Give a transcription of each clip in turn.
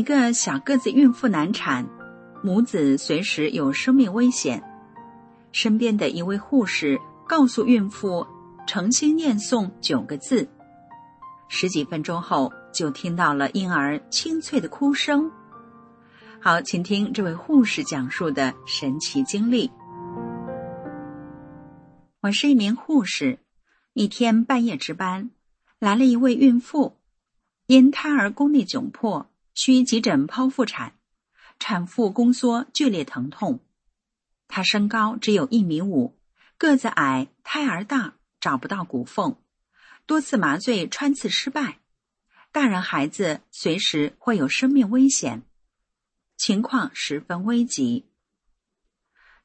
一个小个子孕妇难产，母子随时有生命危险。身边的一位护士告诉孕妇，诚心念诵九个字。十几分钟后，就听到了婴儿清脆的哭声。好，请听这位护士讲述的神奇经历。我是一名护士，一天半夜值班，来了一位孕妇，因胎儿宫内窘迫。需急诊剖腹产，产妇宫缩剧烈疼痛。她身高只有一米五，个子矮，胎儿大，找不到骨缝，多次麻醉穿刺失败，大人孩子随时会有生命危险，情况十分危急。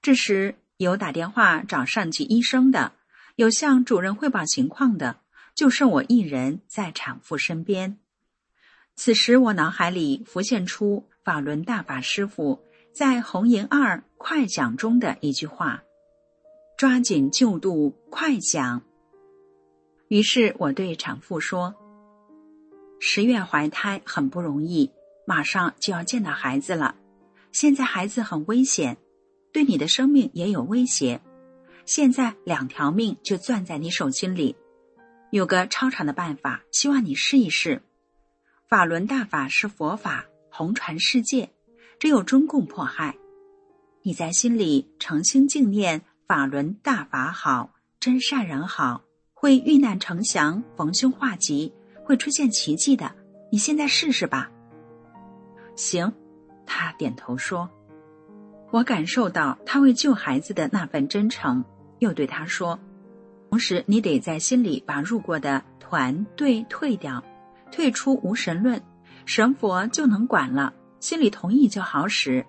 这时有打电话找上级医生的，有向主任汇报情况的，就剩我一人在产妇身边。此时，我脑海里浮现出法轮大法师傅在《红岩二快讲》中的一句话：“抓紧救度，快讲。”于是我对产妇说：“十月怀胎很不容易，马上就要见到孩子了。现在孩子很危险，对你的生命也有威胁。现在两条命就攥在你手心里，有个超常的办法，希望你试一试。”法轮大法是佛法，红传世界。只有中共迫害，你在心里诚心敬念法轮大法好，真善人好，会遇难成祥，逢凶化吉，会出现奇迹的。你现在试试吧。行，他点头说。我感受到他为救孩子的那份真诚，又对他说：“同时，你得在心里把入过的团队退掉。”退出无神论，神佛就能管了。心里同意就好使。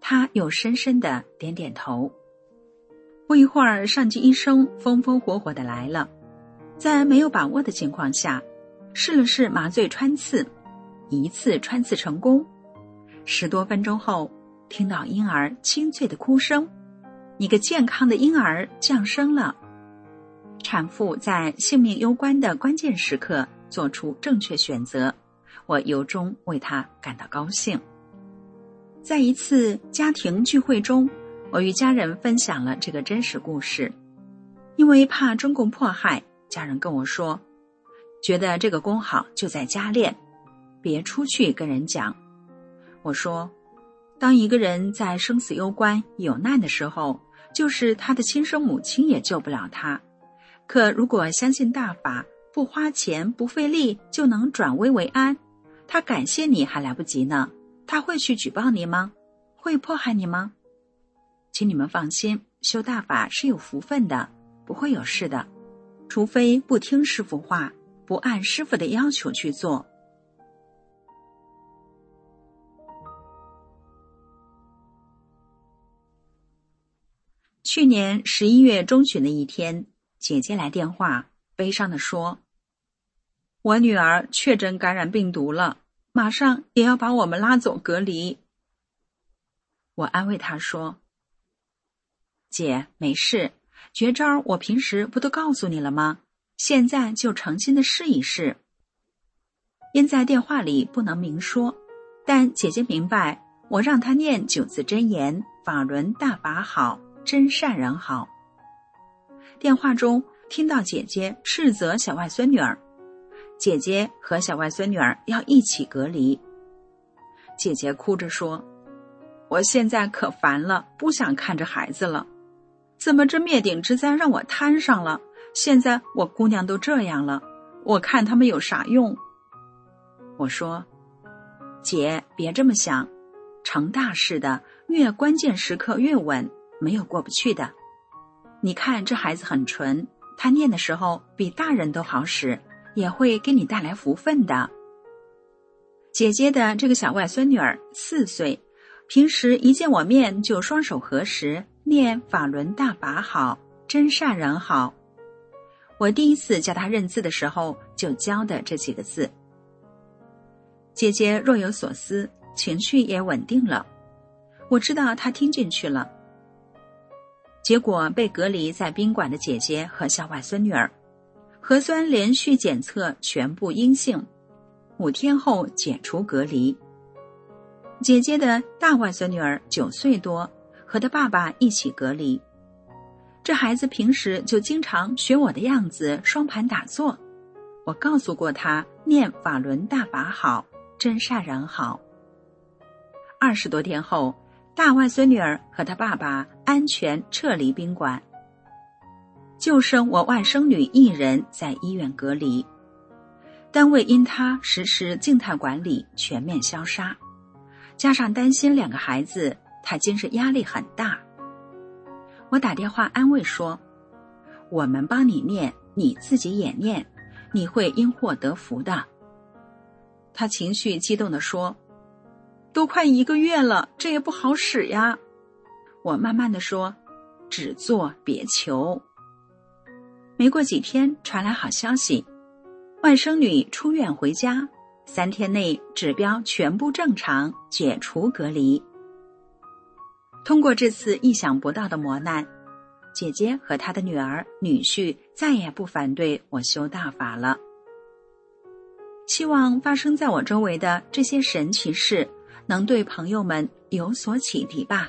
他又深深的点点头。不一会儿，上级医生风风火火的来了，在没有把握的情况下，试了试麻醉穿刺，一次穿刺成功。十多分钟后，听到婴儿清脆的哭声，一个健康的婴儿降生了。产妇在性命攸关的关键时刻。做出正确选择，我由衷为他感到高兴。在一次家庭聚会中，我与家人分享了这个真实故事。因为怕中共迫害，家人跟我说，觉得这个功好就在家练，别出去跟人讲。我说，当一个人在生死攸关、有难的时候，就是他的亲生母亲也救不了他。可如果相信大法，不花钱不费力就能转危为安，他感谢你还来不及呢。他会去举报你吗？会迫害你吗？请你们放心，修大法是有福分的，不会有事的，除非不听师傅话，不按师傅的要求去做。去年十一月中旬的一天。姐姐来电话，悲伤的说：“我女儿确诊感染病毒了，马上也要把我们拉走隔离。”我安慰她说：“姐，没事，绝招我平时不都告诉你了吗？现在就诚心的试一试。”因在电话里不能明说，但姐姐明白，我让她念九字真言：“法轮大法好，真善人好。”电话中听到姐姐斥责小外孙女儿，姐姐和小外孙女儿要一起隔离。姐姐哭着说：“我现在可烦了，不想看着孩子了。怎么这灭顶之灾让我摊上了？现在我姑娘都这样了，我看他们有啥用？”我说：“姐，别这么想，成大事的越关键时刻越稳，没有过不去的。”你看这孩子很纯，他念的时候比大人都好使，也会给你带来福分的。姐姐的这个小外孙女儿四岁，平时一见我面就双手合十念“法轮大法好，真善人好”。我第一次教她认字的时候就教的这几个字。姐姐若有所思，情绪也稳定了，我知道她听进去了。结果被隔离在宾馆的姐姐和小外孙女儿，核酸连续检测全部阴性，五天后解除隔离。姐姐的大外孙女儿九岁多，和她爸爸一起隔离。这孩子平时就经常学我的样子双盘打坐，我告诉过他念法轮大法好，真善人好。二十多天后。大外孙女儿和她爸爸安全撤离宾馆，就剩我外甥女一人在医院隔离。单位因她实施静态管理，全面消杀，加上担心两个孩子，她精神压力很大。我打电话安慰说：“我们帮你念，你自己也念，你会因祸得福的。”她情绪激动地说。都快一个月了，这也不好使呀。我慢慢的说：“只做别求。”没过几天，传来好消息，外甥女出院回家，三天内指标全部正常，解除隔离。通过这次意想不到的磨难，姐姐和她的女儿、女婿再也不反对我修大法了。希望发生在我周围的这些神奇事。能对朋友们有所启迪吧。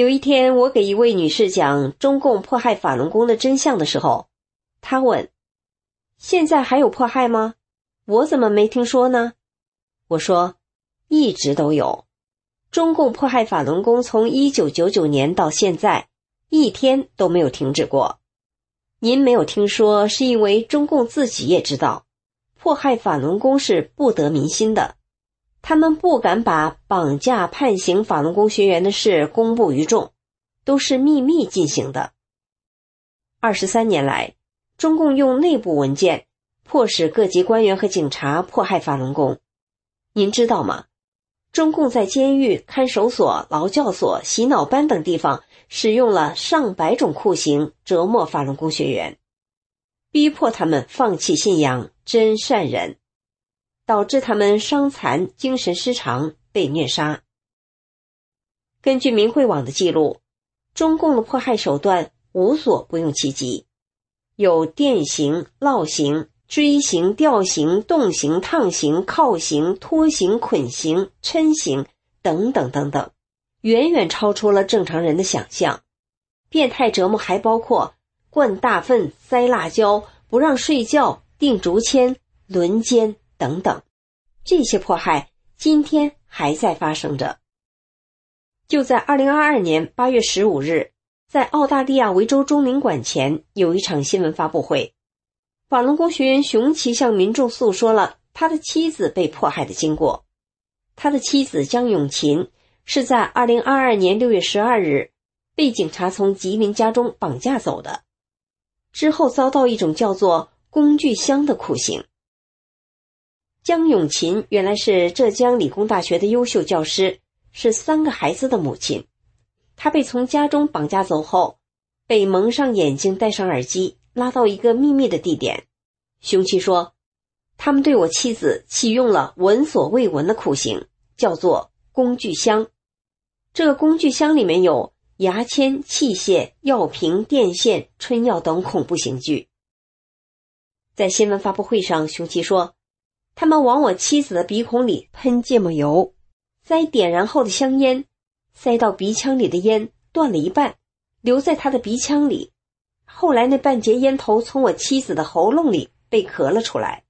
有一天，我给一位女士讲中共迫害法轮功的真相的时候，她问：“现在还有迫害吗？我怎么没听说呢？”我说：“一直都有，中共迫害法轮功从一九九九年到现在，一天都没有停止过。您没有听说，是因为中共自己也知道，迫害法轮功是不得民心的。”他们不敢把绑架、判刑法轮功学员的事公布于众，都是秘密进行的。二十三年来，中共用内部文件迫使各级官员和警察迫害法轮功。您知道吗？中共在监狱、看守所、劳教所、洗脑班等地方使用了上百种酷刑折磨法轮功学员，逼迫他们放弃信仰真善忍，导致他们伤残、精神失常，被虐杀。根据明慧网的记录，中共的迫害手段无所不用其极，有电刑、烙刑。锥刑、吊刑、冻刑、烫刑、铐刑、拖刑、捆刑、抻刑等等等等，远远超出了正常人的想象。变态折磨还包括灌大粪、塞辣椒、不让睡觉、钉竹签、轮奸等等。这些迫害今天还在发生着。就在二零二二年八月十五日，在澳大利亚维州中领馆前有一场新闻发布会。法轮功学员熊奇向民众诉说了他的妻子被迫害的经过。他的妻子江永琴是在二零二二年六月十二日被警察从吉林家中绑架走的，之后遭到一种叫做“工具箱”的酷刑。江永琴原来是浙江理工大学的优秀教师，是三个孩子的母亲。他被从家中绑架走后，被蒙上眼睛，戴上耳机。拉到一个秘密的地点，凶器说：“他们对我妻子启用了闻所未闻的酷刑，叫做工具箱。这个工具箱里面有牙签、器械、药瓶、电线、春药等恐怖刑具。”在新闻发布会上，凶器说：“他们往我妻子的鼻孔里喷芥末油，塞点燃后的香烟，塞到鼻腔里的烟断了一半，留在他的鼻腔里。”后来，那半截烟头从我妻子的喉咙里被咳了出来。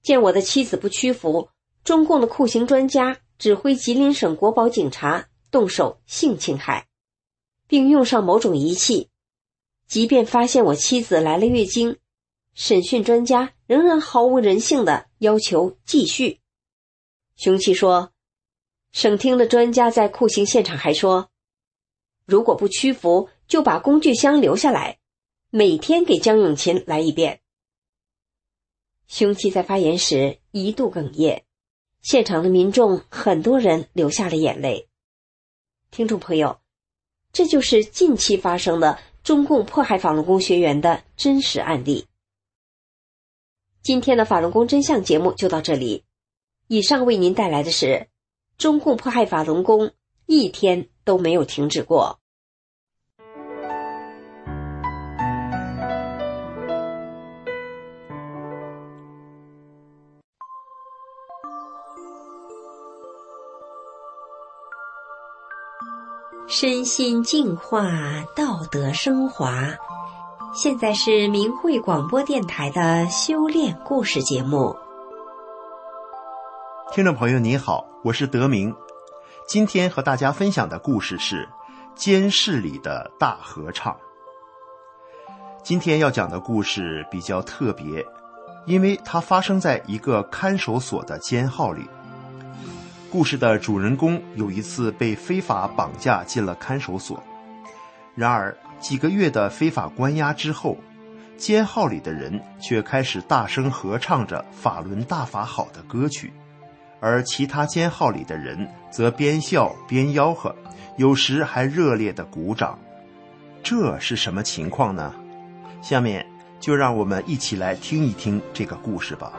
见我的妻子不屈服，中共的酷刑专家指挥吉林省国保警察动手性侵害，并用上某种仪器。即便发现我妻子来了月经，审讯专家仍然毫无人性的要求继续。凶器说，省厅的专家在酷刑现场还说，如果不屈服。就把工具箱留下来，每天给江永琴来一遍。凶器在发言时一度哽咽，现场的民众很多人流下了眼泪。听众朋友，这就是近期发生的中共迫害法轮功学员的真实案例。今天的法轮功真相节目就到这里，以上为您带来的是中共迫害法轮功一天都没有停止过。身心净化，道德升华。现在是明慧广播电台的修炼故事节目。听众朋友，你好，我是德明。今天和大家分享的故事是监室里的大合唱。今天要讲的故事比较特别，因为它发生在一个看守所的监号里。故事的主人公有一次被非法绑架进了看守所，然而几个月的非法关押之后，监号里的人却开始大声合唱着“法轮大法好”的歌曲，而其他监号里的人则边笑边吆喝，有时还热烈的鼓掌。这是什么情况呢？下面就让我们一起来听一听这个故事吧。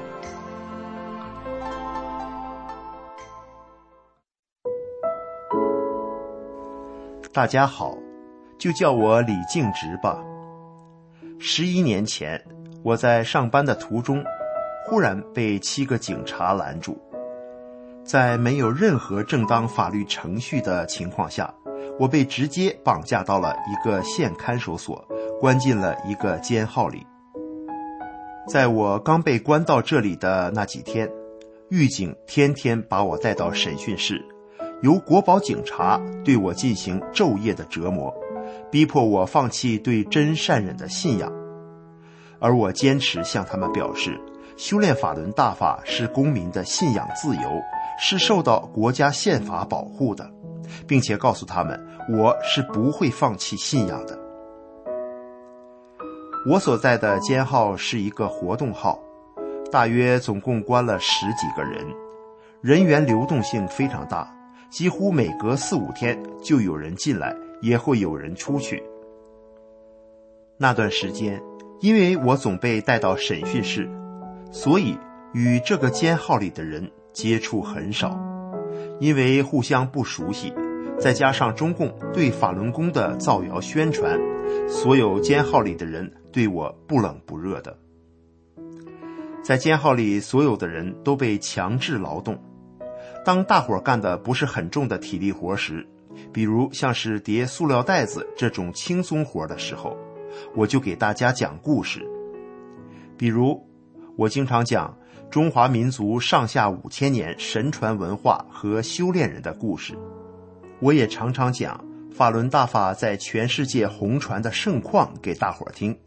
大家好，就叫我李静直吧。十一年前，我在上班的途中，忽然被七个警察拦住，在没有任何正当法律程序的情况下，我被直接绑架到了一个县看守所，关进了一个监号里。在我刚被关到这里的那几天，狱警天天把我带到审讯室。由国保警察对我进行昼夜的折磨，逼迫我放弃对真善忍的信仰，而我坚持向他们表示，修炼法轮大法是公民的信仰自由，是受到国家宪法保护的，并且告诉他们我是不会放弃信仰的。我所在的监号是一个活动号，大约总共关了十几个人，人员流动性非常大，几乎每隔四五天就有人进来，也会有人出去。那段时间，因为我总被带到审讯室，所以与这个监号里的人接触很少，因为互相不熟悉。再加上中共对法轮功的造谣宣传，所有监号里的人对我不冷不热的。在监号里，所有的人都被强制劳动。当大伙干的不是很重的体力活时，比如像是叠塑料袋子这种轻松活的时候，我就给大家讲故事。比如，我经常讲中华民族上下五千年神传文化和修炼人的故事。我也常常讲法轮大法在全世界红传的盛况给大伙儿听，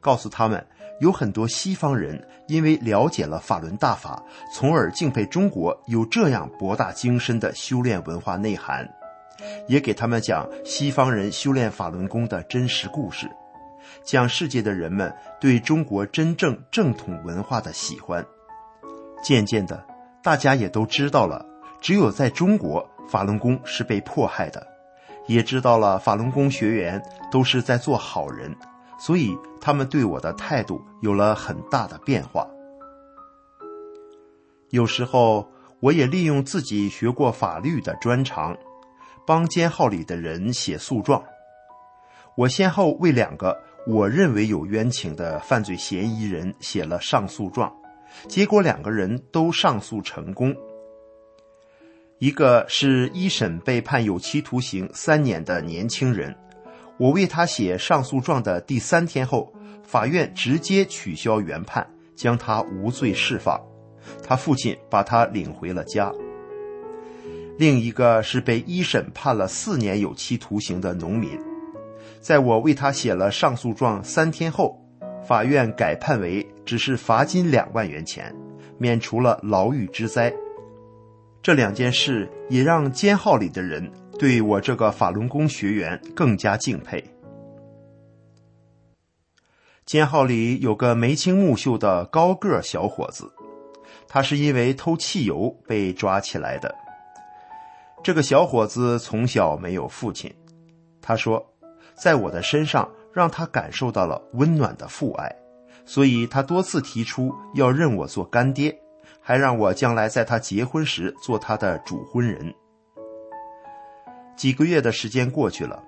告诉他们有很多西方人因为了解了法轮大法，从而敬佩中国有这样博大精深的修炼文化内涵，也给他们讲西方人修炼法轮功的真实故事，讲世界的人们对中国真正正统文化的喜欢。渐渐的，大家也都知道了，只有在中国。法轮功是被迫害的，也知道了法轮功学员都是在做好人，所以他们对我的态度有了很大的变化。有时候，我也利用自己学过法律的专长，帮监号里的人写诉状。我先后为两个我认为有冤情的犯罪嫌疑人写了上诉状，结果两个人都上诉成功。一个是一审被判有期徒刑三年的年轻人，我为他写上诉状的第三天后，法院直接取消原判，将他无罪释放，他父亲把他领回了家。另一个是被一审判了四年有期徒刑的农民，在我为他写了上诉状三天后，法院改判为只是罚金两万元钱，免除了牢狱之灾。这两件事也让监号里的人对我这个法轮功学员更加敬佩。监号里有个眉清目秀的高个小伙子，他是因为偷汽油被抓起来的。这个小伙子从小没有父亲，他说，在我的身上让他感受到了温暖的父爱，所以他多次提出要认我做干爹。还让我将来在他结婚时做他的主婚人。几个月的时间过去了，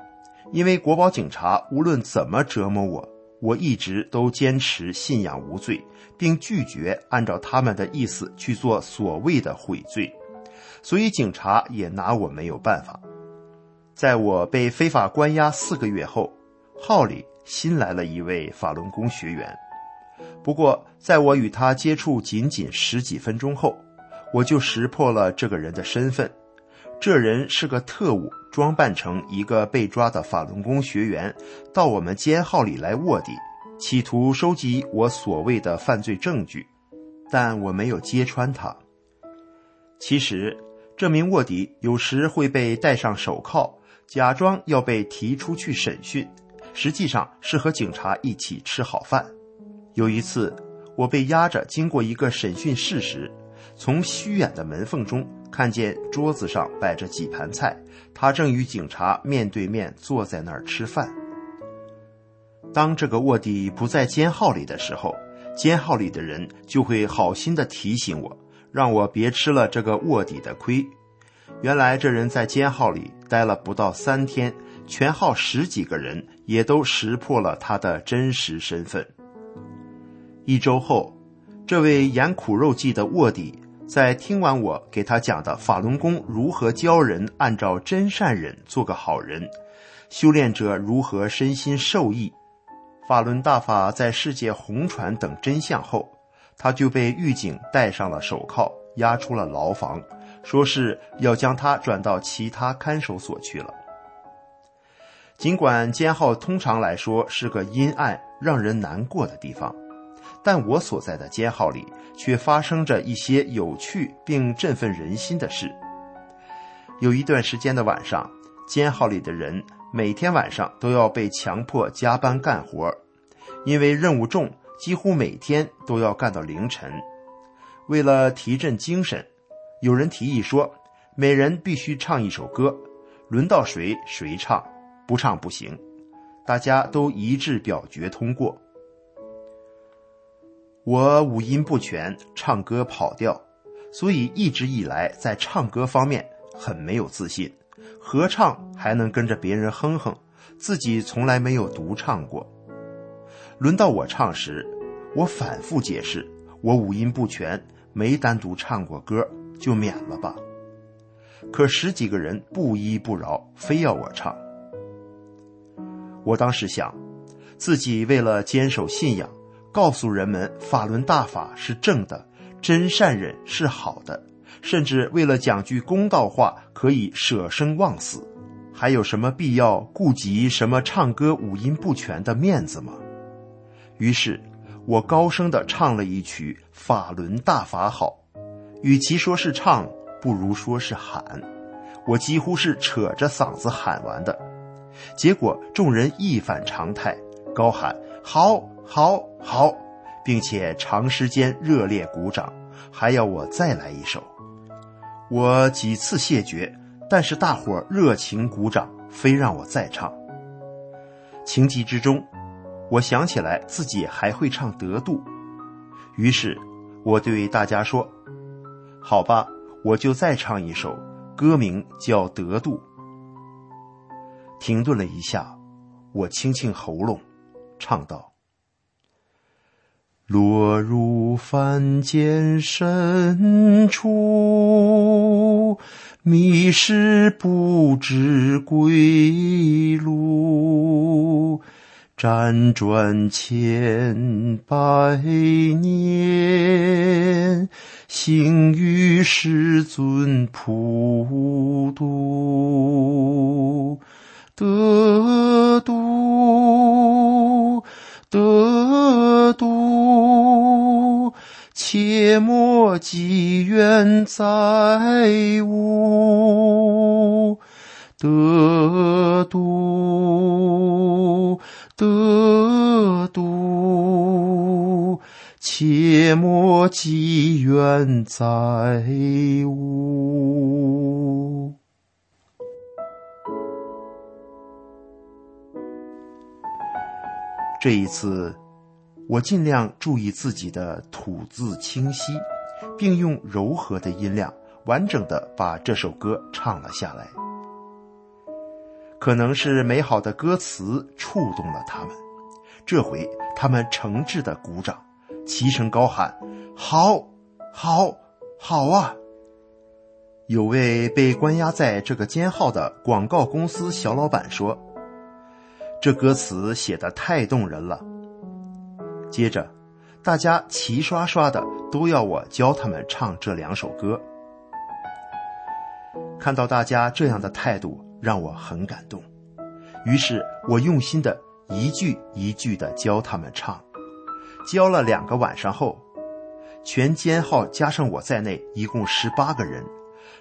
因为国宝警察无论怎么折磨我，我一直都坚持信仰无罪，并拒绝按照他们的意思去做所谓的悔罪，所以警察也拿我没有办法。在我被非法关押四个月后，号里新来了一位法轮功学员。不过，在我与他接触仅仅十几分钟后，我就识破了这个人的身份。这人是个特务，装扮成一个被抓的法轮功学员，到我们监号里来卧底，企图收集我所谓的犯罪证据。但我没有揭穿他。其实，这名卧底有时会被戴上手铐，假装要被提出去审讯，实际上是和警察一起吃好饭。有一次，我被押着经过一个审讯室时，从虚掩的门缝中看见桌子上摆着几盘菜，他正与警察面对面坐在那儿吃饭。当这个卧底不在监号里的时候，监号里的人就会好心的提醒我，让我别吃了这个卧底的亏。原来这人在监号里待了不到三天，全号十几个人也都识破了他的真实身份。一周后，这位演苦肉计的卧底在听完我给他讲的法轮功如何教人按照真善忍做个好人，修炼者如何身心受益，法轮大法在世界红传等真相后，他就被狱警戴上了手铐，押出了牢房，说是要将他转到其他看守所去了。尽管监号通常来说是个阴暗、让人难过的地方。但我所在的监号里却发生着一些有趣并振奋人心的事。有一段时间的晚上，监号里的人每天晚上都要被强迫加班干活，因为任务重，几乎每天都要干到凌晨。为了提振精神，有人提议说，每人必须唱一首歌，轮到谁谁唱，不唱不行。大家都一致表决通过。我五音不全，唱歌跑调，所以一直以来在唱歌方面很没有自信。合唱还能跟着别人哼哼，自己从来没有独唱过。轮到我唱时，我反复解释，我五音不全，没单独唱过歌，就免了吧。可十几个人不依不饶，非要我唱。我当时想，自己为了坚守信仰，告诉人们法轮大法是正的，真善忍是好的，甚至为了讲句公道话，可以舍生忘死，还有什么必要顾及什么唱歌五音不全的面子吗？于是，我高声的唱了一曲《法轮大法好》，与其说是唱，不如说是喊，我几乎是扯着嗓子喊完的。结果众人一反常态，高喊“好，好，好”，并且长时间热烈鼓掌，还要我再来一首。我几次谢绝，但是大伙热情鼓掌，非让我再唱。情急之中，我想起来自己还会唱《得度》，于是我对大家说：“好吧，我就再唱一首，歌名叫《得度》。”停顿了一下，我清清喉咙，唱道：“落入凡间深处，迷失不知归路，辗转千百年，幸遇世尊普渡。”得度，得度，切莫积怨在吾。得度，得度，切莫积怨在吾。这一次，我尽量注意自己的吐字清晰，并用柔和的音量，完整的把这首歌唱了下来。可能是美好的歌词触动了他们，这回他们诚挚的鼓掌，齐声高喊：“好，好，好啊！”有位被关押在这个监号的广告公司小老板说。这歌词写的太动人了。接着，大家齐刷刷的都要我教他们唱这两首歌。看到大家这样的态度，让我很感动。于是我用心的一句一句的教他们唱。教了两个晚上后，全监号加上我在内，一共十八个人，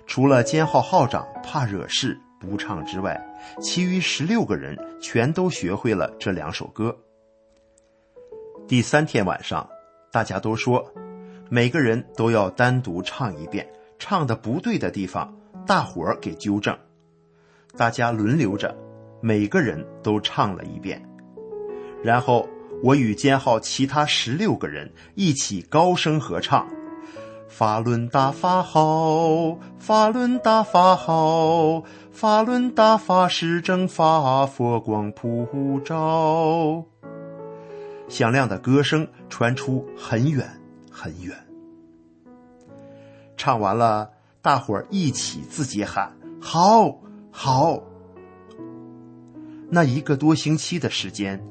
除了监号号长怕惹事。不唱之外，其余十六个人全都学会了这两首歌。第三天晚上，大家都说，每个人都要单独唱一遍，唱的不对的地方，大伙儿给纠正。大家轮流着，每个人都唱了一遍，然后我与监号其他十六个人一起高声合唱。法轮大法好，法轮大法好，法轮大法是正法，佛光普照。响亮的歌声传出很远很远。唱完了，大伙儿一起自己喊：“好，好！”那一个多星期的时间，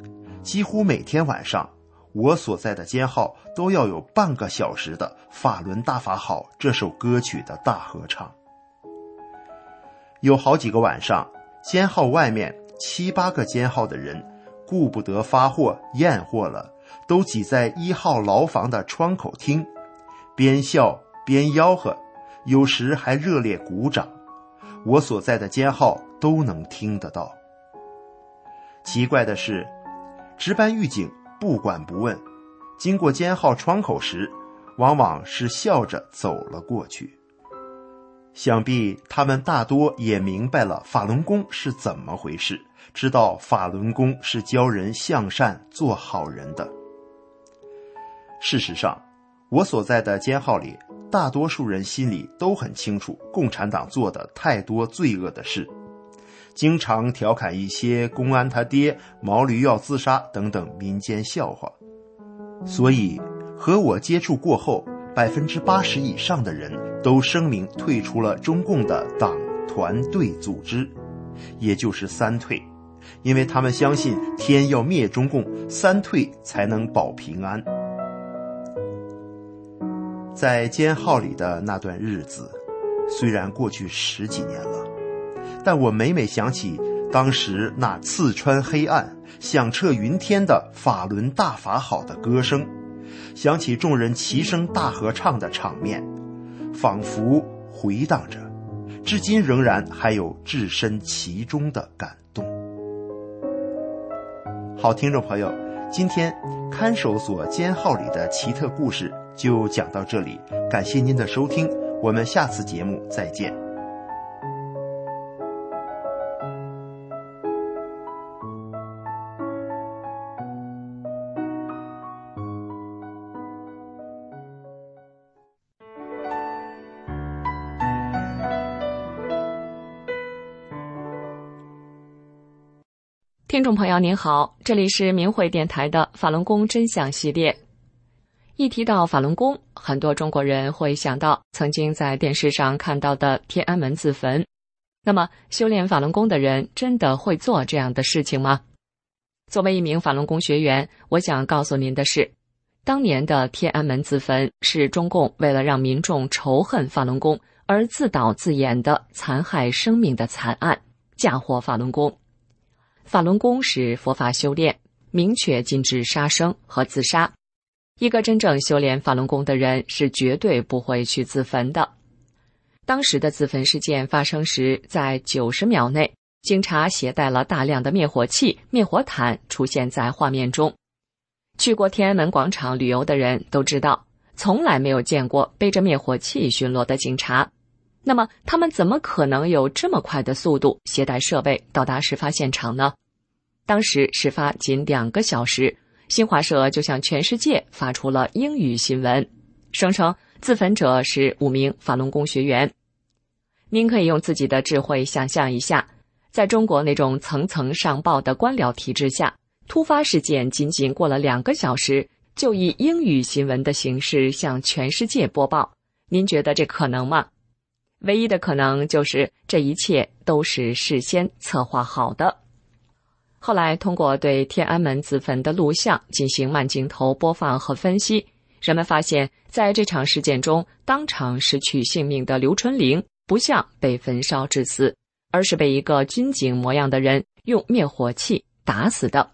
几乎每天晚上。我所在的监号都要有半个小时的《法轮大法好》这首歌曲的大合唱。有好几个晚上，监号外面七八个监号的人顾不得发货验货了，都挤在一号牢房的窗口听，边笑边吆喝，有时还热烈鼓掌。我所在的监号都能听得到。奇怪的是，值班狱警。不管不问，经过监号窗口时，往往是笑着走了过去。想必他们大多也明白了法轮功是怎么回事，知道法轮功是教人向善、做好人的。事实上，我所在的监号里，大多数人心里都很清楚，共产党做的太多罪恶的事，经常调侃一些“公安他爹”“毛驴要自杀”等等民间笑话。所以，和我接触过后，百分之八十以上的人都声明退出了中共的党团队组织，也就是三退，因为他们相信天要灭中共，三退才能保平安。在监号里的那段日子，虽然过去十几年了，但我每每想起当时那刺穿黑暗、响彻云天的“法轮大法好”的歌声，想起众人齐声大合唱的场面，仿佛回荡着，至今仍然还有置身其中的感动。好，听众朋友，今天看守所监号里的奇特故事。就讲到这里，感谢您的收听，我们下次节目再见。听众朋友您好，这里是明慧电台的法轮功真相系列。一提到法轮功，很多中国人会想到曾经在电视上看到的天安门自焚。那么，修炼法轮功的人真的会做这样的事情吗？作为一名法轮功学员，我想告诉您的是，当年的天安门自焚是中共为了让民众仇恨法轮功而自导自演的残害生命的惨案，嫁祸法轮功。法轮功是佛法修炼，明确禁止杀生和自杀。一个真正修炼法轮功的人是绝对不会去自焚的。当时的自焚事件发生时，在九十秒内，警察携带了大量的灭火器、灭火毯出现在画面中。去过天安门广场旅游的人都知道，从来没有见过背着灭火器巡逻的警察。那么，他们怎么可能有这么快的速度携带设备到达事发现场呢？当时事发仅两个小时。新华社就向全世界发出了英语新闻，声称自焚者是五名法轮功学员。您可以用自己的智慧想象一下，在中国那种层层上报的官僚体制下，突发事件仅仅过了两个小时，就以英语新闻的形式向全世界播报。您觉得这可能吗？唯一的可能就是这一切都是事先策划好的。后来，通过对天安门自焚的录像进行慢镜头播放和分析，人们发现，在这场事件中，当场失去性命的刘春玲不像被焚烧致死，而是被一个军警模样的人用灭火器打死的。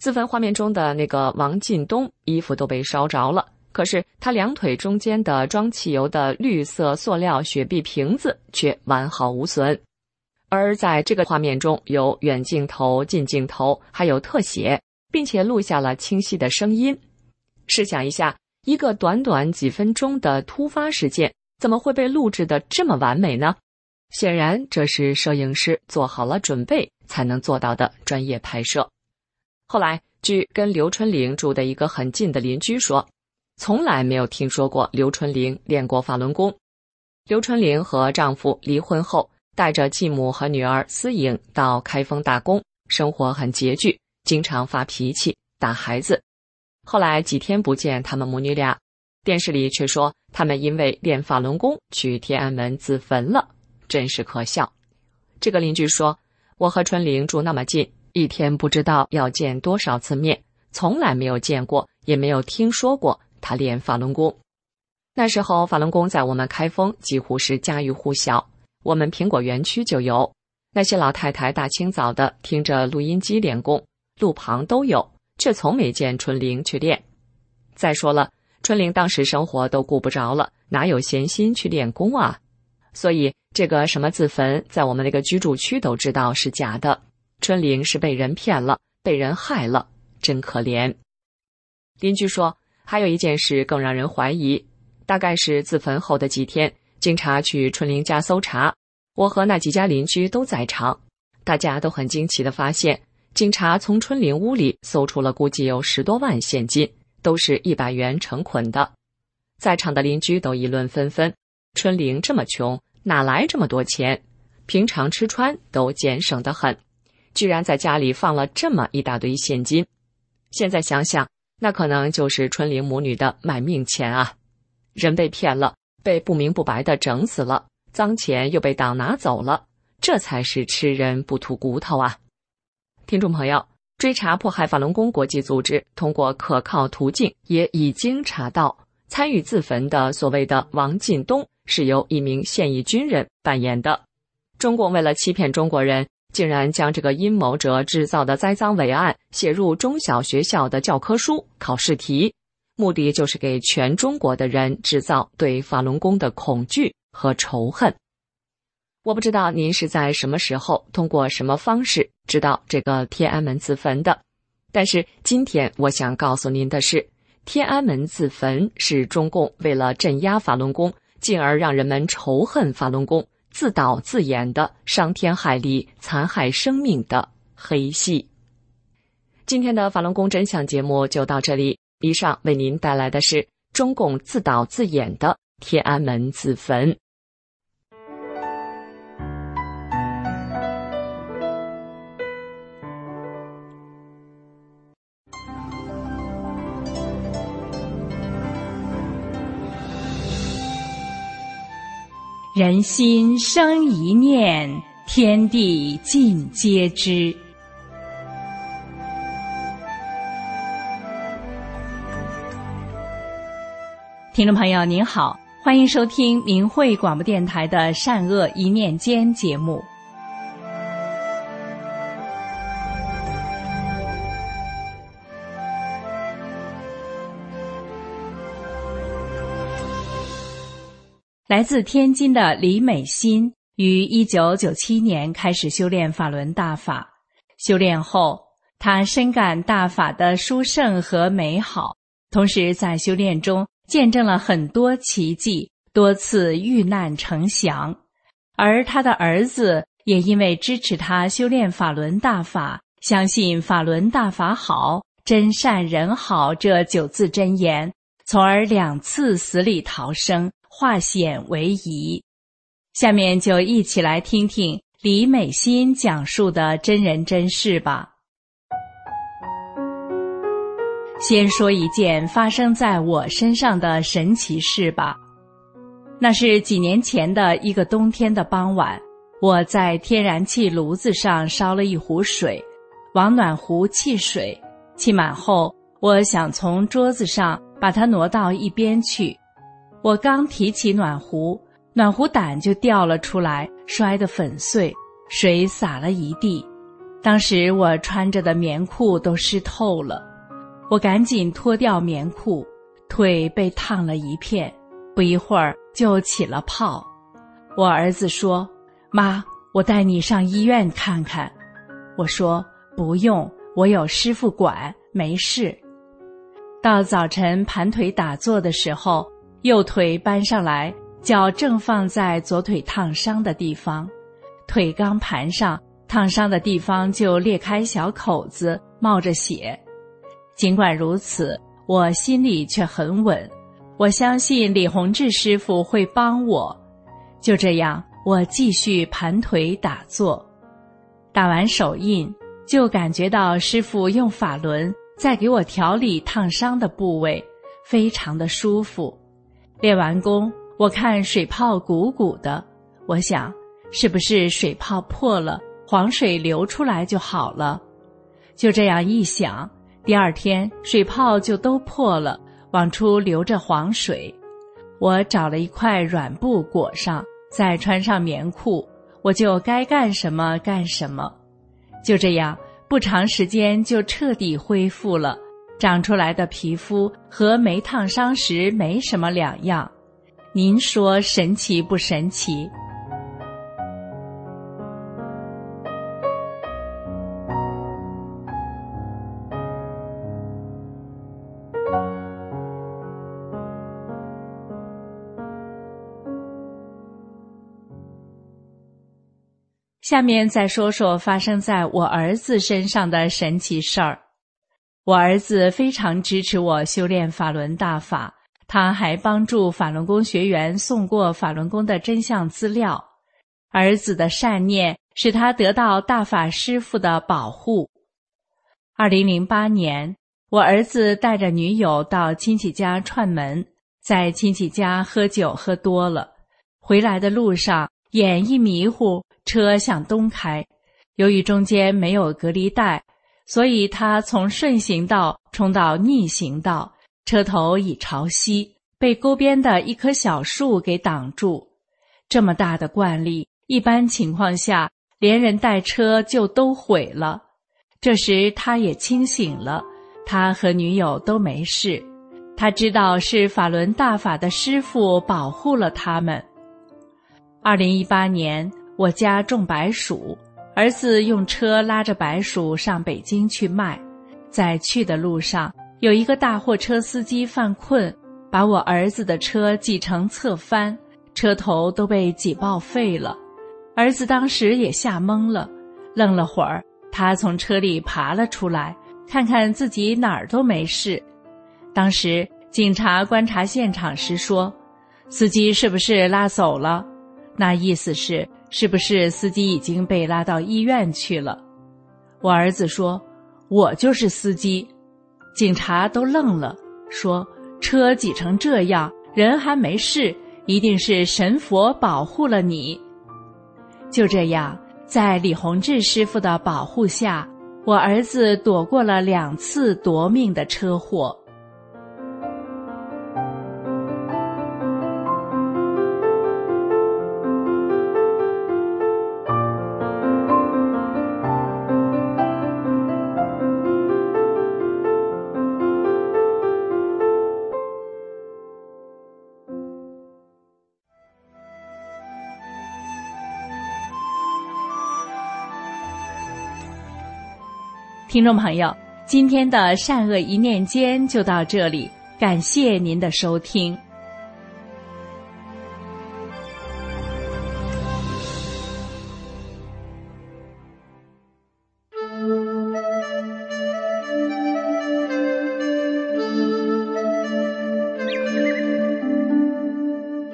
自焚画面中的那个王进东，衣服都被烧着了，可是他两腿中间的装汽油的绿色塑料雪碧瓶子却完好无损。而在这个画面中有远镜头、近镜头，还有特写，并且录下了清晰的声音。试想一下，一个短短几分钟的突发事件，怎么会被录制的这么完美呢？显然，这是摄影师做好了准备才能做到的专业拍摄。后来，据跟刘春玲住的一个很近的邻居说，从来没有听说过刘春玲练过法轮功。刘春玲和丈夫离婚后。带着继母和女儿思颖到开封打工，生活很拮据，经常发脾气打孩子。后来几天不见他们母女俩，电视里却说他们因为练法轮功去天安门自焚了，真是可笑。这个邻居说：“我和春玲住那么近，一天不知道要见多少次面，从来没有见过，也没有听说过他练法轮功。那时候法轮功在我们开封几乎是家喻户晓。”我们苹果园区就有那些老太太，大清早的听着录音机练功，路旁都有，却从没见春玲去练。再说了，春玲当时生活都顾不着了，哪有闲心去练功啊？所以这个什么自焚，在我们那个居住区都知道是假的。春玲是被人骗了，被人害了，真可怜。邻居说，还有一件事更让人怀疑，大概是自焚后的几天，警察去春玲家搜查，我和那几家邻居都在场，大家都很惊奇的发现，警察从春玲屋里搜出了估计有十多万现金，都是一百元成捆的。在场的邻居都议论纷纷：春玲这么穷，哪来这么多钱？平常吃穿都俭省得很，居然在家里放了这么一大堆现金。现在想想，那可能就是春玲母女的买命钱啊！人被骗了，被不明不白的整死了，脏钱又被党拿走了，这才是吃人不吐骨头啊！听众朋友，追查迫害法轮功国际组织，通过可靠途径也已经查到。参与自焚的所谓的王进东是由一名现役军人扮演的。中共为了欺骗中国人，竟然将这个阴谋者制造的栽赃伪案写入中小学校的教科书、考试题，目的就是给全中国的人制造对法轮功的恐惧和仇恨。我不知道您是在什么时候通过什么方式知道这个天安门自焚的，但是今天我想告诉您的是。天安门自焚是中共为了镇压法轮功，进而让人们仇恨法轮功，自导自演的伤天害理、残害生命的黑戏。今天的法轮功真相节目就到这里。以上为您带来的是中共自导自演的天安门自焚。人心生一念，天地尽皆知。听众朋友，您好，欢迎收听明慧广播电台的《善恶一念间》节目。来自天津的李美心于一九九七年开始修炼法轮大法。修炼后，他深感大法的殊胜和美好，同时在修炼中见证了很多奇迹，多次遇难成祥。而他的儿子也因为支持他修炼法轮大法，相信法轮大法好、真善人好这九字真言，从而两次死里逃生。化险为夷，下面就一起来听听李美心讲述的真人真事吧。先说一件发生在我身上的神奇事吧。那是几年前的一个冬天的傍晚，我在天然气炉子上烧了一壶水，往暖壶沏水，沏满后，我想从桌子上把它挪到一边去。我刚提起暖壶，暖壶胆就掉了出来，摔得粉碎，水洒了一地。当时我穿着的棉裤都湿透了，我赶紧脱掉棉裤，腿被烫了一片，不一会儿就起了泡。我儿子说：“妈，我带你上医院看看。”我说：“不用，我有师傅管，没事。”到早晨盘腿打坐的时候。右腿搬上来，脚正放在左腿烫伤的地方，腿刚盘上，烫伤的地方就裂开小口子，冒着血。尽管如此，我心里却很稳，我相信李洪志师傅会帮我。就这样，我继续盘腿打坐，打完手印，就感觉到师傅用法轮在给我调理烫伤的部位，非常的舒服。练完功，我看水泡鼓鼓的，我想是不是水泡破了，黄水流出来就好了。就这样一想，第二天水泡就都破了，往出流着黄水。我找了一块软布裹上，再穿上棉裤，我就该干什么干什么。就这样，不长时间就彻底恢复了。长出来的皮肤和没烫伤时没什么两样，您说神奇不神奇？下面再说说发生在我儿子身上的神奇事儿。我儿子非常支持我修炼法轮大法，他还帮助法轮功学员送过法轮功的真相资料。儿子的善念使他得到大法师父的保护。二零零八年，我儿子带着女友到亲戚家串门，在亲戚家喝酒喝多了，回来的路上眼一迷糊。车向东开，由于中间没有隔离带，所以他从顺行道冲到逆行道，车头已朝西，被沟边的一棵小树给挡住。这么大的惯例，一般情况下连人带车就都毁了。这时他也清醒了，他和女友都没事，他知道是法轮大法的师傅保护了他们。二零一八年。我家种白薯，儿子用车拉着白薯上北京去卖，在去的路上，有一个大货车司机犯困，把我儿子的车挤成侧翻，车头都被挤报废了。儿子当时也吓懵了，愣了会儿，他从车里爬了出来，看看自己哪儿都没事。当时警察观察现场时说：“司机是不是拉走了？”那意思是。是不是司机已经被拉到医院去了？我儿子说：“我就是司机。”警察都愣了，说：“车挤成这样，人还没事，一定是神佛保护了你。”就这样，在李洪志师傅的保护下，我儿子躲过了两次夺命的车祸。听众朋友，今天的善恶一念间就到这里，感谢您的收听。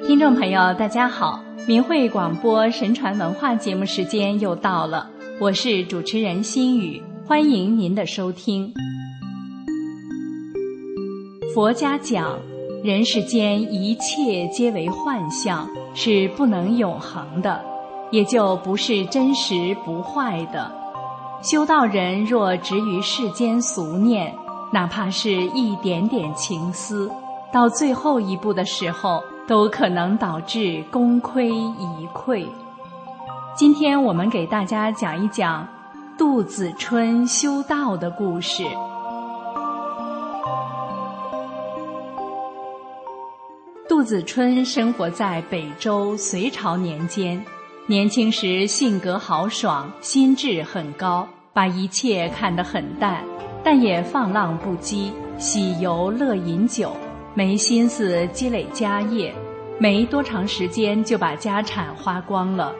听众朋友，大家好，明慧广播神传文化节目时间又到了，我是主持人心雨。欢迎您的收听。佛家讲，人世间一切皆为幻象，是不能永恒的，也就不是真实不坏的。修道人若执于世间俗念，哪怕是一点点情思，到最后一步的时候，都可能导致功亏一篑。今天我们给大家讲一讲。杜子春修道的故事。杜子春生活在北周隋朝年间，年轻时性格豪爽，心智很高，把一切看得很淡，但也放浪不羁，喜游乐饮酒，没心思积累家业，没多长时间就把家产花光了，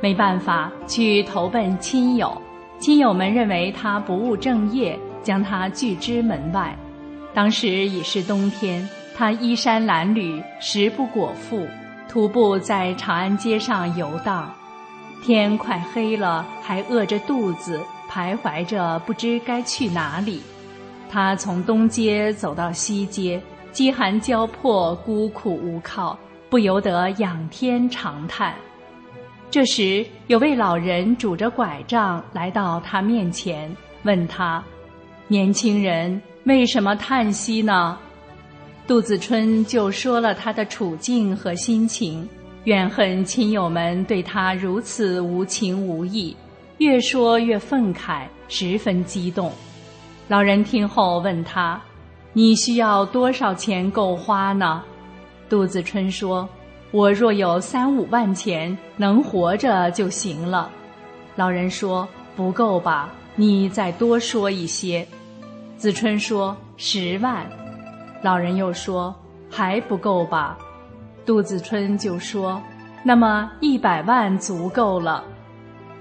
没办法去投奔亲友。亲友们认为他不务正业，将他拒之门外。当时已是冬天，他衣衫褴褛，食不果腹，徒步在长安街上游荡。天快黑了，还饿着肚子，徘徊着不知该去哪里。他从东街走到西街，饥寒交迫，孤苦无靠，不由得仰天长叹。这时，有位老人拄着拐杖来到他面前，问他：“年轻人，为什么叹息呢？”杜子春就说了他的处境和心情，怨恨亲友们对他如此无情无义，越说越愤慨，十分激动。老人听后问他：“你需要多少钱够花呢？”杜子春说。我若有三五万钱，能活着就行了。老人说：“不够吧？你再多说一些。”子春说：“十万。”老人又说：“还不够吧？”杜子春就说：“那么一百万足够了。”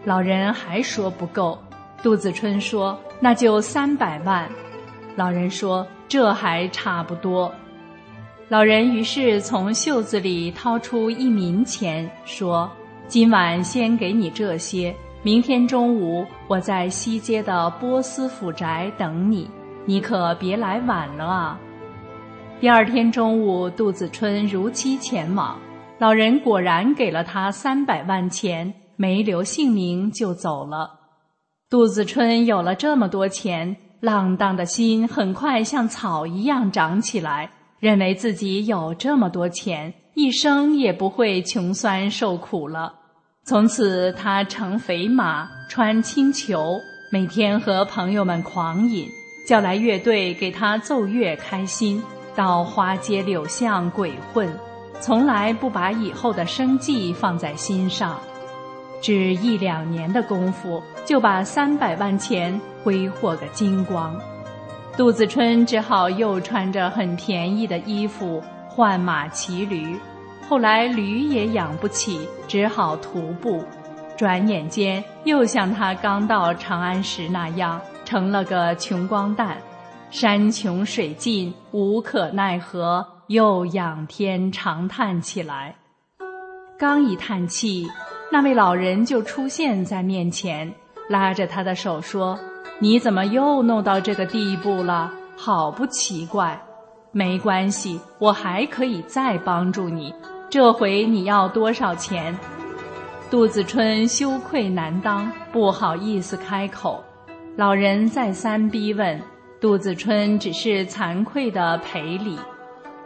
老人还说不够。杜子春说：“那就三百万。”老人说：“这还差不多。”老人于是从袖子里掏出一冥钱，说：“今晚先给你这些，明天中午我在西街的波斯府宅等你，你可别来晚了啊。”第二天中午，杜子春如期前往，老人果然给了他三百万钱，没留姓名就走了。杜子春有了这么多钱，浪荡的心很快像草一样长起来，认为自己有这么多钱，一生也不会穷酸受苦了。从此，他乘肥马，穿青裘，每天和朋友们狂饮，叫来乐队给他奏乐开心，到花街柳巷鬼混，从来不把以后的生计放在心上。只一两年的功夫，就把三百万钱挥霍个精光。杜子春只好又穿着很便宜的衣服换马骑驴，后来驴也养不起，只好徒步。转眼间又像他刚到长安时那样，成了个穷光蛋。山穷水尽，无可奈何，又仰天长叹起来。刚一叹气。那位老人就出现在面前，拉着他的手说：“你怎么又弄到这个地步了？好不奇怪。没关系，我还可以再帮助你。这回你要多少钱？”杜子春羞愧难当，不好意思开口。老人再三逼问，杜子春只是惭愧的赔礼。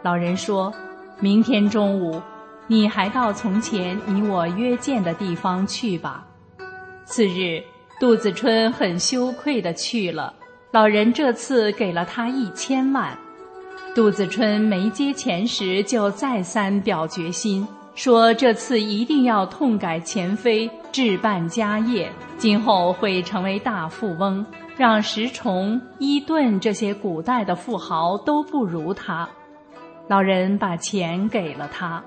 老人说：“明天中午。”你还到从前你我约见的地方去吧。次日，杜子春很羞愧的去了。老人这次给了他一千万。杜子春没接钱时就再三表决心，说这次一定要痛改前非，置办家业，今后会成为大富翁，让石崇、伊顿这些古代的富豪都不如他。老人把钱给了他。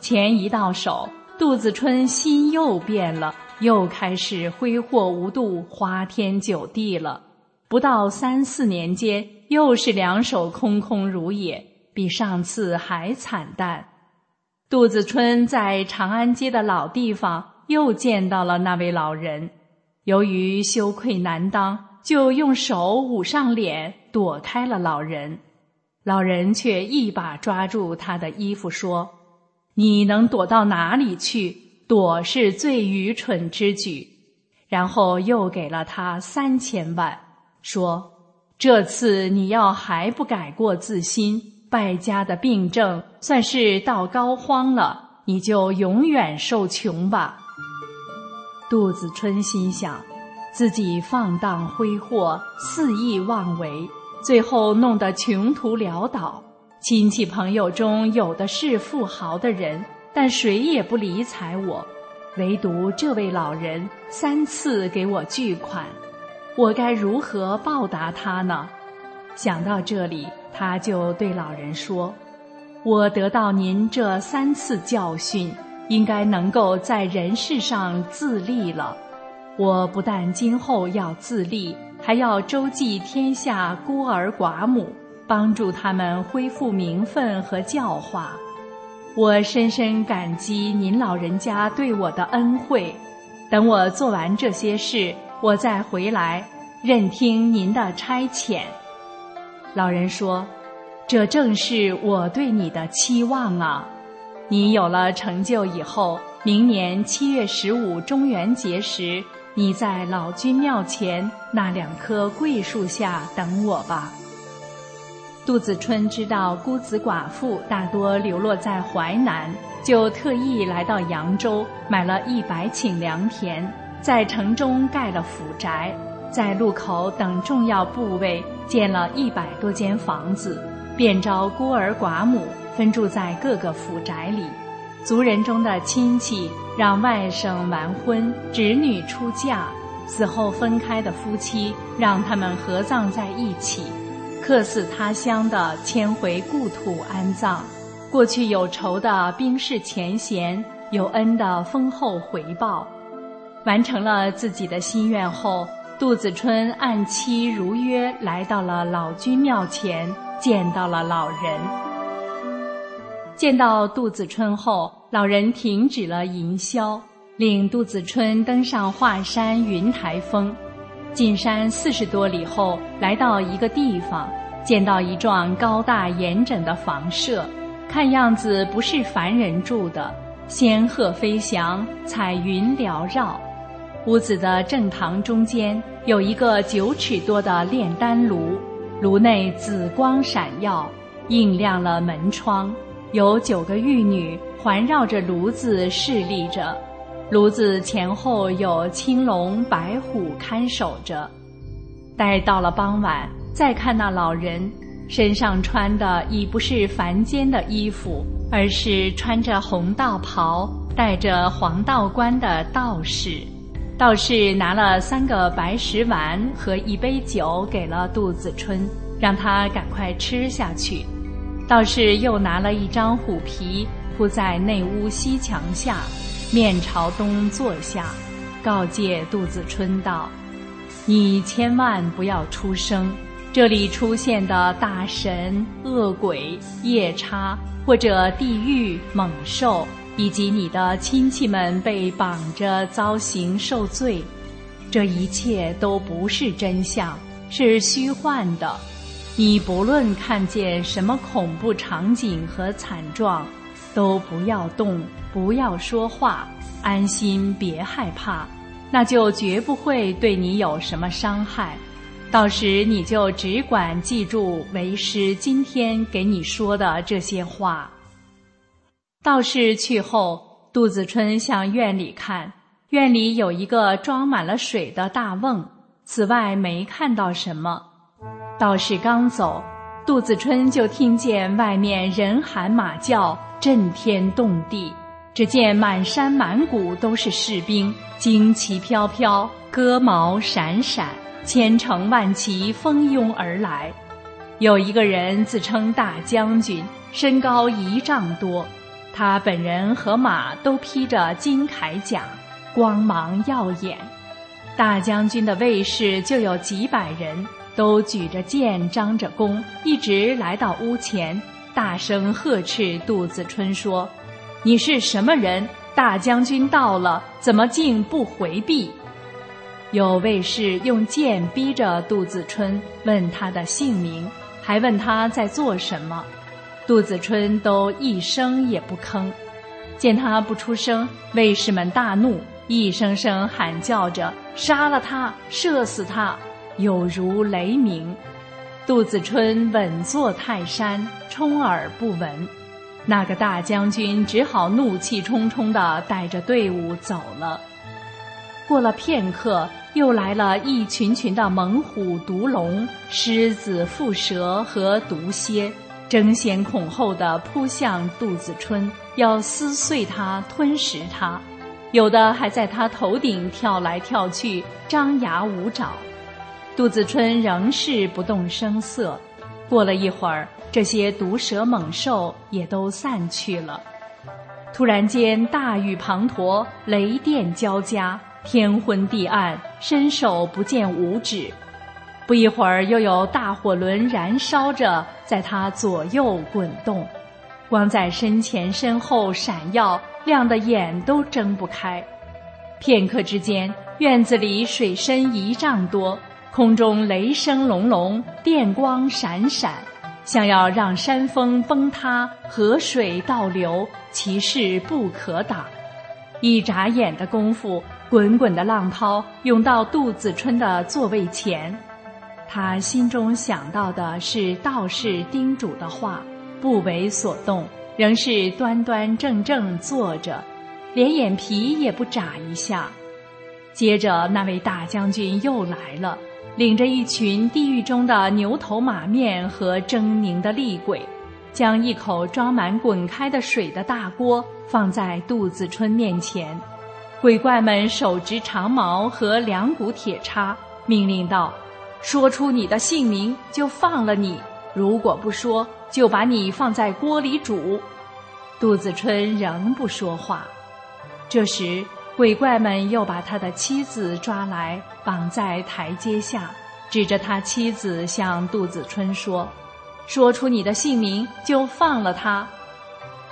钱一到手，杜子春心又变了，又开始挥霍无度，花天酒地了。不到三四年间，又是两手空空如也，比上次还惨淡。杜子春在长安街的老地方又见到了那位老人，由于羞愧难当，就用手捂上脸，躲开了老人。老人却一把抓住他的衣服说。你能躲到哪里去？躲是最愚蠢之举。然后又给了他三千万，说：“这次你要还不改过自新，败家的病症算是到膏肓了，你就永远受穷吧。”杜子春心想，自己放荡挥霍，肆意妄为，最后弄得穷途潦倒。亲戚朋友中有的是富豪的人，但谁也不理睬我，唯独这位老人三次给我巨款，我该如何报答他呢？想到这里，他就对老人说：“我得到您这三次教训，应该能够在人世上自立了。我不但今后要自立，还要周济天下孤儿寡母。”帮助他们恢复名分和教化，我深深感激您老人家对我的恩惠。等我做完这些事，我再回来，任听您的差遣。老人说：“这正是我对你的期望啊！你有了成就以后，明年七月十五中元节时，你在老君庙前那两棵桂树下等我吧。”杜子春知道孤子寡妇大多流落在淮南，就特意来到扬州，买了一百顷良田，在城中盖了府宅，在路口等重要部位建了一百多间房子，便招孤儿寡母分住在各个府宅里。族人中的亲戚让外甥完婚，侄女出嫁，死后分开的夫妻让他们合葬在一起。客死他乡的迁回故土安葬，过去有仇的冰释前嫌，有恩的丰厚回报。完成了自己的心愿后，杜子春按期如约来到了老君庙前，见到了老人。见到杜子春后，老人停止了吟啸，领杜子春登上华山云台峰。进山四十多里后，来到一个地方，见到一幢高大严整的房舍，看样子不是凡人住的。仙鹤飞翔，彩云缭绕。屋子的正堂中间有一个九尺多的炼丹炉，炉内紫光闪耀，映亮了门窗。有九个玉女环绕着炉子侍立着，炉子前后有青龙白虎看守着。待到了傍晚，再看那老人，身上穿的已不是凡间的衣服，而是穿着红道袍、戴着黄道冠的道士。道士拿了三个白石丸和一杯酒给了杜子春，让他赶快吃下去。道士又拿了一张虎皮铺在内屋西墙下，面朝东坐下，告诫杜子春道：“你千万不要出声，这里出现的大神、恶鬼、夜叉或者地狱猛兽。”以及你的亲戚们被绑着遭刑受罪，这一切都不是真相，是虚幻的。你不论看见什么恐怖场景和惨状，都不要动，不要说话，安心，别害怕，那就绝不会对你有什么伤害。到时你就只管记住为师今天给你说的这些话。道士去后，杜子春向院里看，院里有一个装满了水的大瓮，此外没看到什么。道士刚走，杜子春就听见外面人喊马叫，震天动地。只见满山满谷都是士兵，旌旗飘飘，戈矛闪闪，千乘万骑蜂拥而来。有一个人自称大将军，身高一丈多。他本人和马都披着金铠甲，光芒耀眼。大将军的卫士就有几百人，都举着剑，张着弓，一直来到屋前，大声呵斥杜子春说：“你是什么人？大将军到了，怎么竟不回避？”有卫士用剑逼着杜子春，问他的姓名，还问他在做什么。杜子春都一声也不吭，见他不出声，卫士们大怒，一声声喊叫着：“杀了他，射死他！”有如雷鸣。杜子春稳坐泰山，充耳不闻。那个大将军只好怒气冲冲地带着队伍走了。过了片刻，又来了一群群的猛虎、毒龙、狮子、蝮蛇和毒蝎。争先恐后地扑向杜子春，要撕碎他、吞食他，有的还在他头顶跳来跳去，张牙舞爪。杜子春仍是不动声色。过了一会儿，这些毒蛇猛兽也都散去了。突然间，大雨滂沱，雷电交加，天昏地暗，伸手不见五指。不一会儿，又有大火轮燃烧着，在他左右滚动，光在身前身后闪耀，亮的眼都睁不开。片刻之间，院子里水深一丈多，空中雷声隆隆，电光闪闪，想要让山峰崩塌，河水倒流，其势不可挡。一眨眼的功夫，滚滚的浪涛涌到杜子春的座位前。他心中想到的是道士叮嘱的话，不为所动，仍是端端正正坐着，连眼皮也不眨一下。接着，那位大将军又来了，领着一群地狱中的牛头马面和狰狞的厉鬼，将一口装满滚开的水的大锅放在杜子春面前。鬼怪们手执长矛和两股铁叉，命令道。说出你的姓名，就放了你；如果不说，就把你放在锅里煮。杜子春仍不说话。这时，鬼怪们又把他的妻子抓来，绑在台阶下，指着他妻子向杜子春说：“说出你的姓名，就放了他。”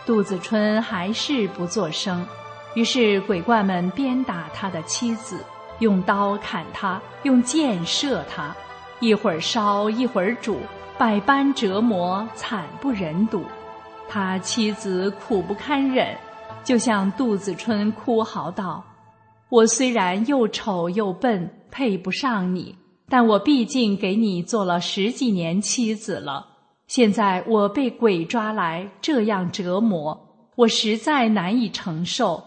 杜子春还是不作声，于是鬼怪们鞭打他的妻子，用刀砍他，用箭射他，一会儿烧，一会儿煮，百般折磨，惨不忍睹。他妻子苦不堪忍。就像杜子春哭嚎道：“我虽然又丑又笨，配不上你，但我毕竟给你做了十几年妻子了。现在我被鬼抓来这样折磨，我实在难以承受。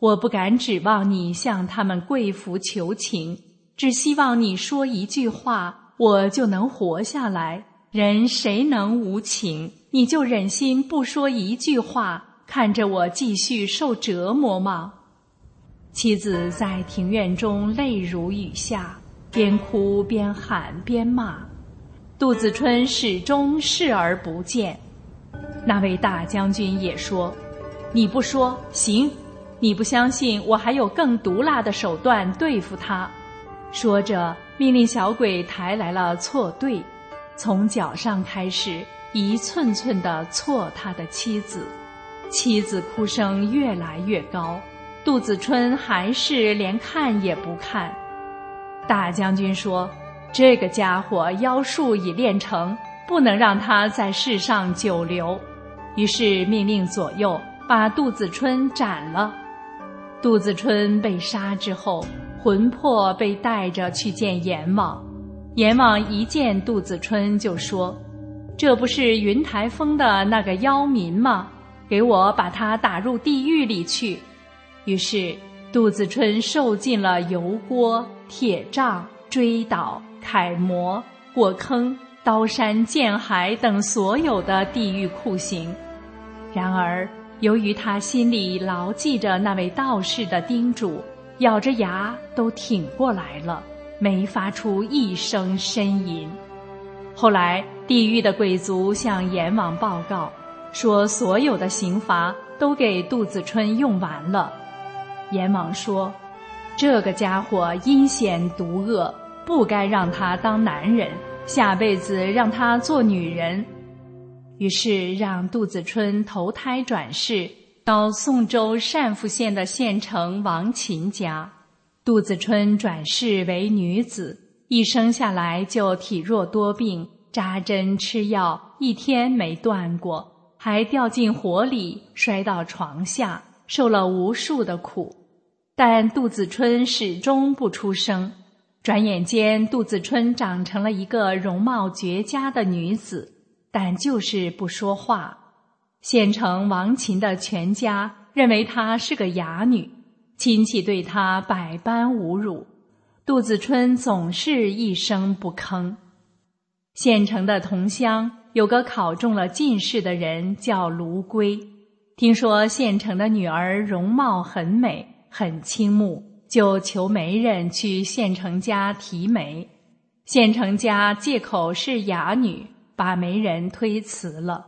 我不敢指望你向他们跪服求情，只希望你说一句话，我就能活下来。人谁能无情？你就忍心不说一句话？”看着我继续受折磨吗？妻子在庭院中泪如雨下，边哭边喊边骂。杜子春始终视而不见。那位大将军也说：“你不说行，你不相信我还有更毒辣的手段对付他。”说着，命令小鬼抬来了错对，从脚上开始一寸寸的错他的妻子。妻子哭声越来越高，杜子春还是连看也不看。大将军说：“这个家伙妖术已练成，不能让他在世上久留。”于是命令左右把杜子春斩了。杜子春被杀之后，魂魄被带着去见阎王。阎王一见杜子春就说：“这不是云台峰的那个妖民吗？”给我把他打入地狱里去。于是杜子春受尽了油锅、铁杖、锥倒、楷模、火坑、刀山剑海等所有的地狱酷刑。然而，由于他心里牢记着那位道士的叮嘱，咬着牙都挺过来了，没发出一声呻吟。后来，地狱的鬼卒向阎王报告。说所有的刑罚都给杜子春用完了，阎王说：“这个家伙阴险毒恶，不该让他当男人，下辈子让他做女人。”于是让杜子春投胎转世到宋州单父县的县城王琴家。杜子春转世为女子，一生下来就体弱多病，扎针吃药一天没断过。还掉进火里，摔到床下，受了无数的苦，但杜子春始终不出声。转眼间，杜子春长成了一个容貌绝佳的女子，但就是不说话。县城王琴的全家认为她是个哑女，亲戚对她百般侮辱，杜子春总是一声不吭。县城的同乡。有个考中了进士的人叫卢龟，听说县城的女儿容貌很美，很倾慕，就求媒人去县城家提媒。县城家借口是哑女，把媒人推辞了。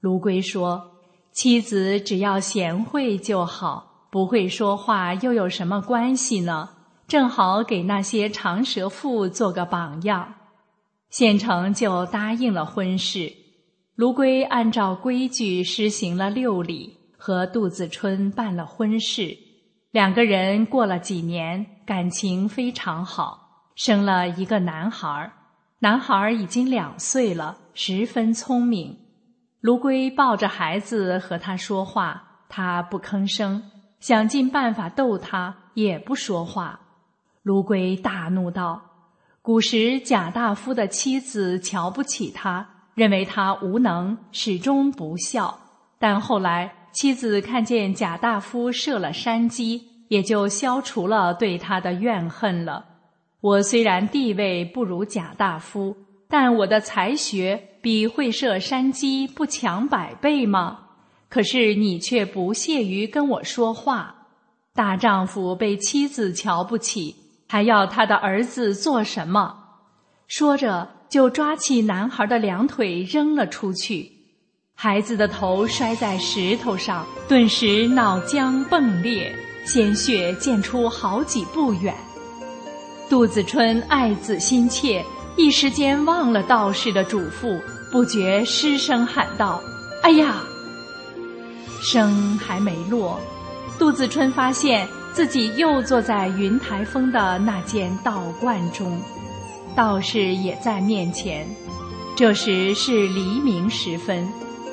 卢龟说：“妻子只要贤惠就好，不会说话又有什么关系呢？正好给那些长舌妇做个榜样。”县城就答应了婚事，卢龟按照规矩施行了六礼，和杜子春办了婚事。两个人过了几年，感情非常好，生了一个男孩。男孩已经两岁了，十分聪明。卢龟抱着孩子和他说话，他不吭声，想尽办法逗他，也不说话。卢龟大怒道。古时贾大夫的妻子瞧不起他，认为他无能，始终不孝。但后来妻子看见贾大夫设了山鸡，也就消除了对他的怨恨了。我虽然地位不如贾大夫，但我的才学比会射山鸡不强百倍吗？可是你却不屑于跟我说话。大丈夫被妻子瞧不起。还要他的儿子做什么？说着，就抓起男孩的两腿扔了出去，孩子的头摔在石头上，顿时脑浆迸裂，鲜血溅出好几步远。杜子春爱子心切，一时间忘了道士的嘱咐，不觉失声喊道：“哎呀！”声还没落，杜子春发现自己又坐在云台峰的那间道观中，道士也在面前。这时是黎明时分，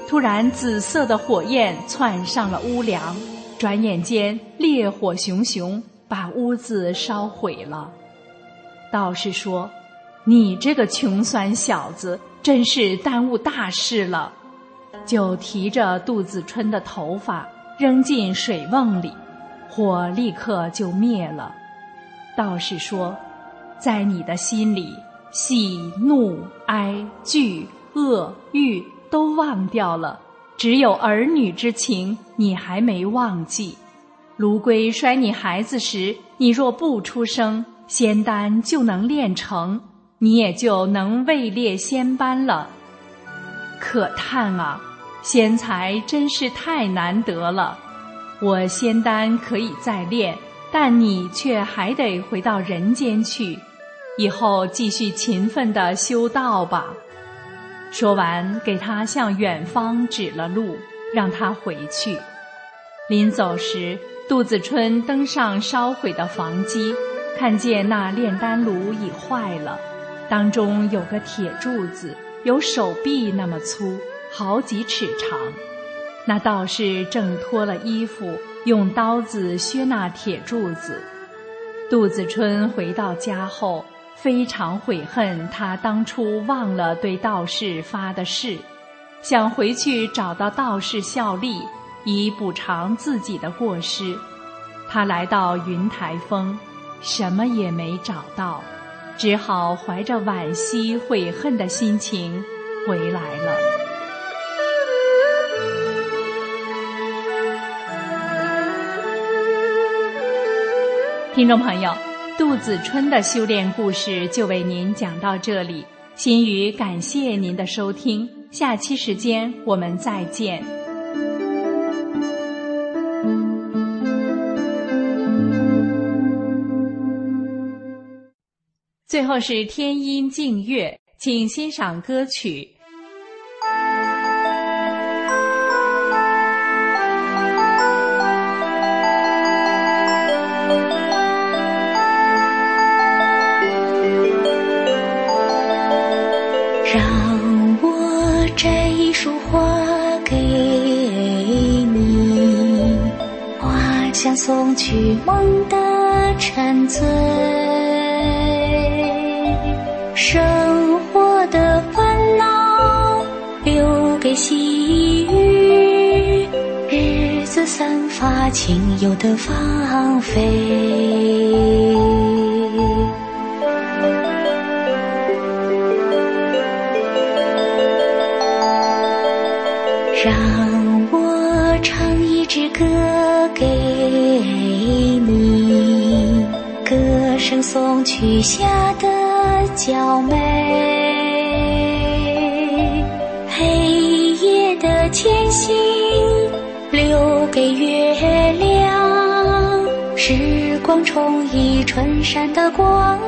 突然紫色的火焰窜上了屋梁，转眼间烈火熊熊，把屋子烧毁了。道士说：“你这个穷酸小子，真是耽误大事了。”就提着杜子春的头发扔进水瓮里，火立刻就灭了。道士说：“在你的心里，喜怒哀惧恶欲都忘掉了，只有儿女之情你还没忘记。卢龟摔你孩子时，你若不出声，仙丹就能炼成，你也就能位列仙班了。可叹啊！”仙才真是太难得了，我仙丹可以再炼，但你却还得回到人间去，以后继续勤奋的修道吧。说完，给他向远方指了路，让他回去。临走时，杜子春登上烧毁的房基，看见那炼丹炉已坏了，当中有个铁柱子，有手臂那么粗。好几尺长，那道士正脱了衣服，用刀子削那铁柱子。杜子春回到家后，非常悔恨他当初忘了对道士发的誓，想回去找到道士效力，以补偿自己的过失。他来到云台峰，什么也没找到，只好怀着惋惜悔恨的心情回来了。听众朋友，杜子春的修炼故事就为您讲到这里。心语感谢您的收听，下期时间我们再见。最后是天音静月，请欣赏歌曲。让我摘一束花给你，花香送去梦的沉醉，生活的烦恼留给细雨，日子散发清幽的芳菲。雨下的娇美，黑夜的前行留给月亮，时光冲溢春山的光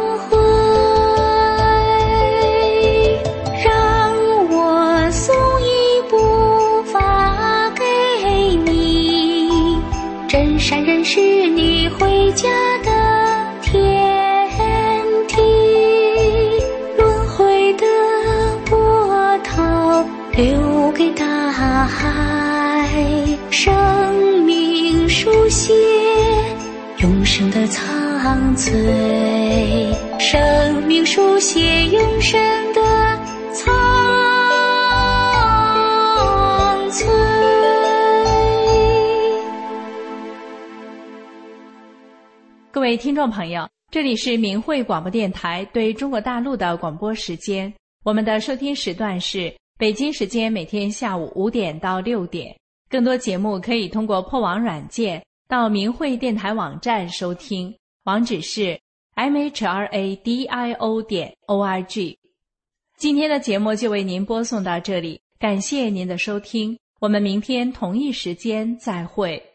苍翠，生命书写永生的苍翠。各位听众朋友，这里是明慧广播电台对中国大陆的广播时间，我们的收听时段是。北京时间每天下午五点到六点，更多节目可以通过破网软件到明慧电台网站收听，网址是 m h r a d i o 点 o r g。今天的节目就为您播送到这里，感谢您的收听，我们明天同一时间再会。